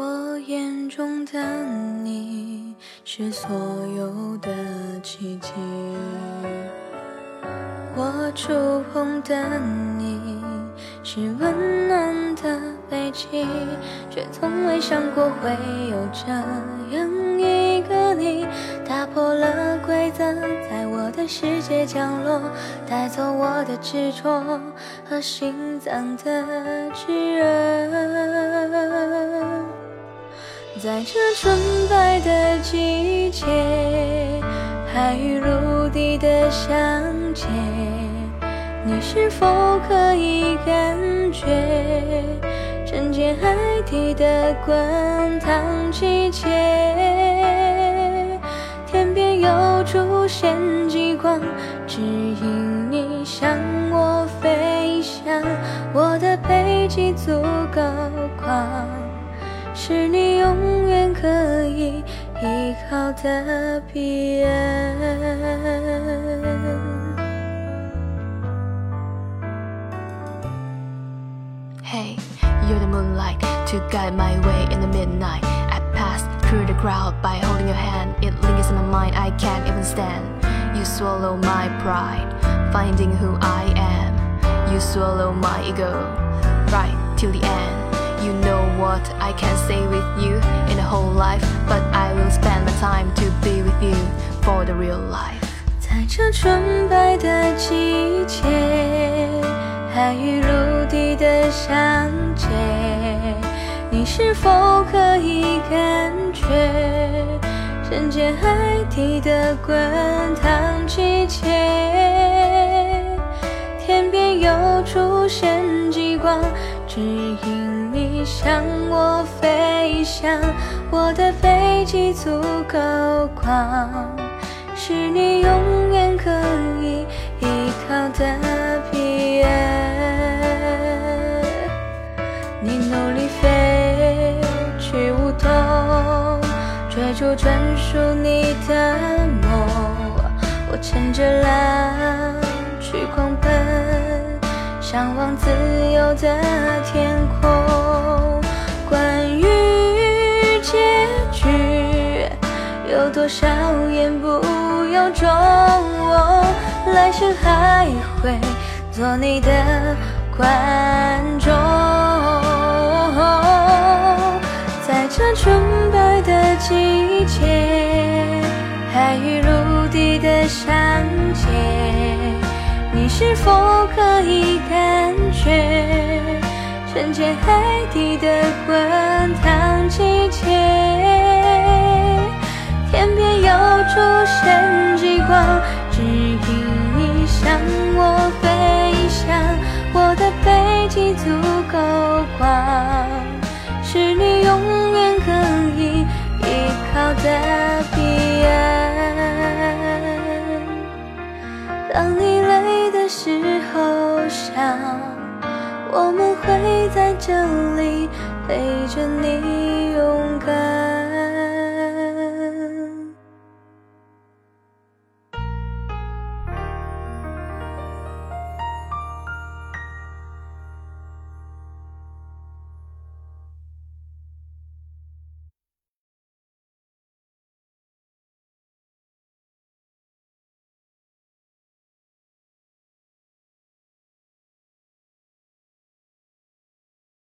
我眼中的你是所有的奇迹，我触碰的你是温暖的北极，却从未想过会有这样一个你，打破了规则，在我的世界降落，带走我的执着和心脏的炙热。在这纯白的季节，海与陆地的相接，你是否可以感觉人间海底的滚烫季节？天边又出现极光，指引你向我飞翔，我的背脊足够宽。是你永远可以依靠的彼岸。Hey, you're the moonlight to guide my way in the midnight. I pass through the crowd by holding your hand. It lingers in my mind, I can't even stand. You swallow my pride, finding who I am. You swallow my ego, right till the end. What I can say with you in the whole life, but I will spend my time to be with you for the real life. 在这纯白的季节，海与陆地的相接，你是否可以感觉人间海底的滚烫季节？天边又出现极光，指引。向我飞翔，我的飞机足够广，是你永远可以依靠的彼岸。你努力飞去舞动，追逐专属你的梦。我乘着浪去狂奔，向往自由的天空。少言不由衷，来生还会做你的观众。在这纯白的季节，海与陆地的相接，你是否可以感觉人间海底的滚烫季节？天边又出现极光，指引你向我飞翔。我的背脊足够广，是你永远可以依靠的彼岸。当你累的时候，想我们会在这里陪着你。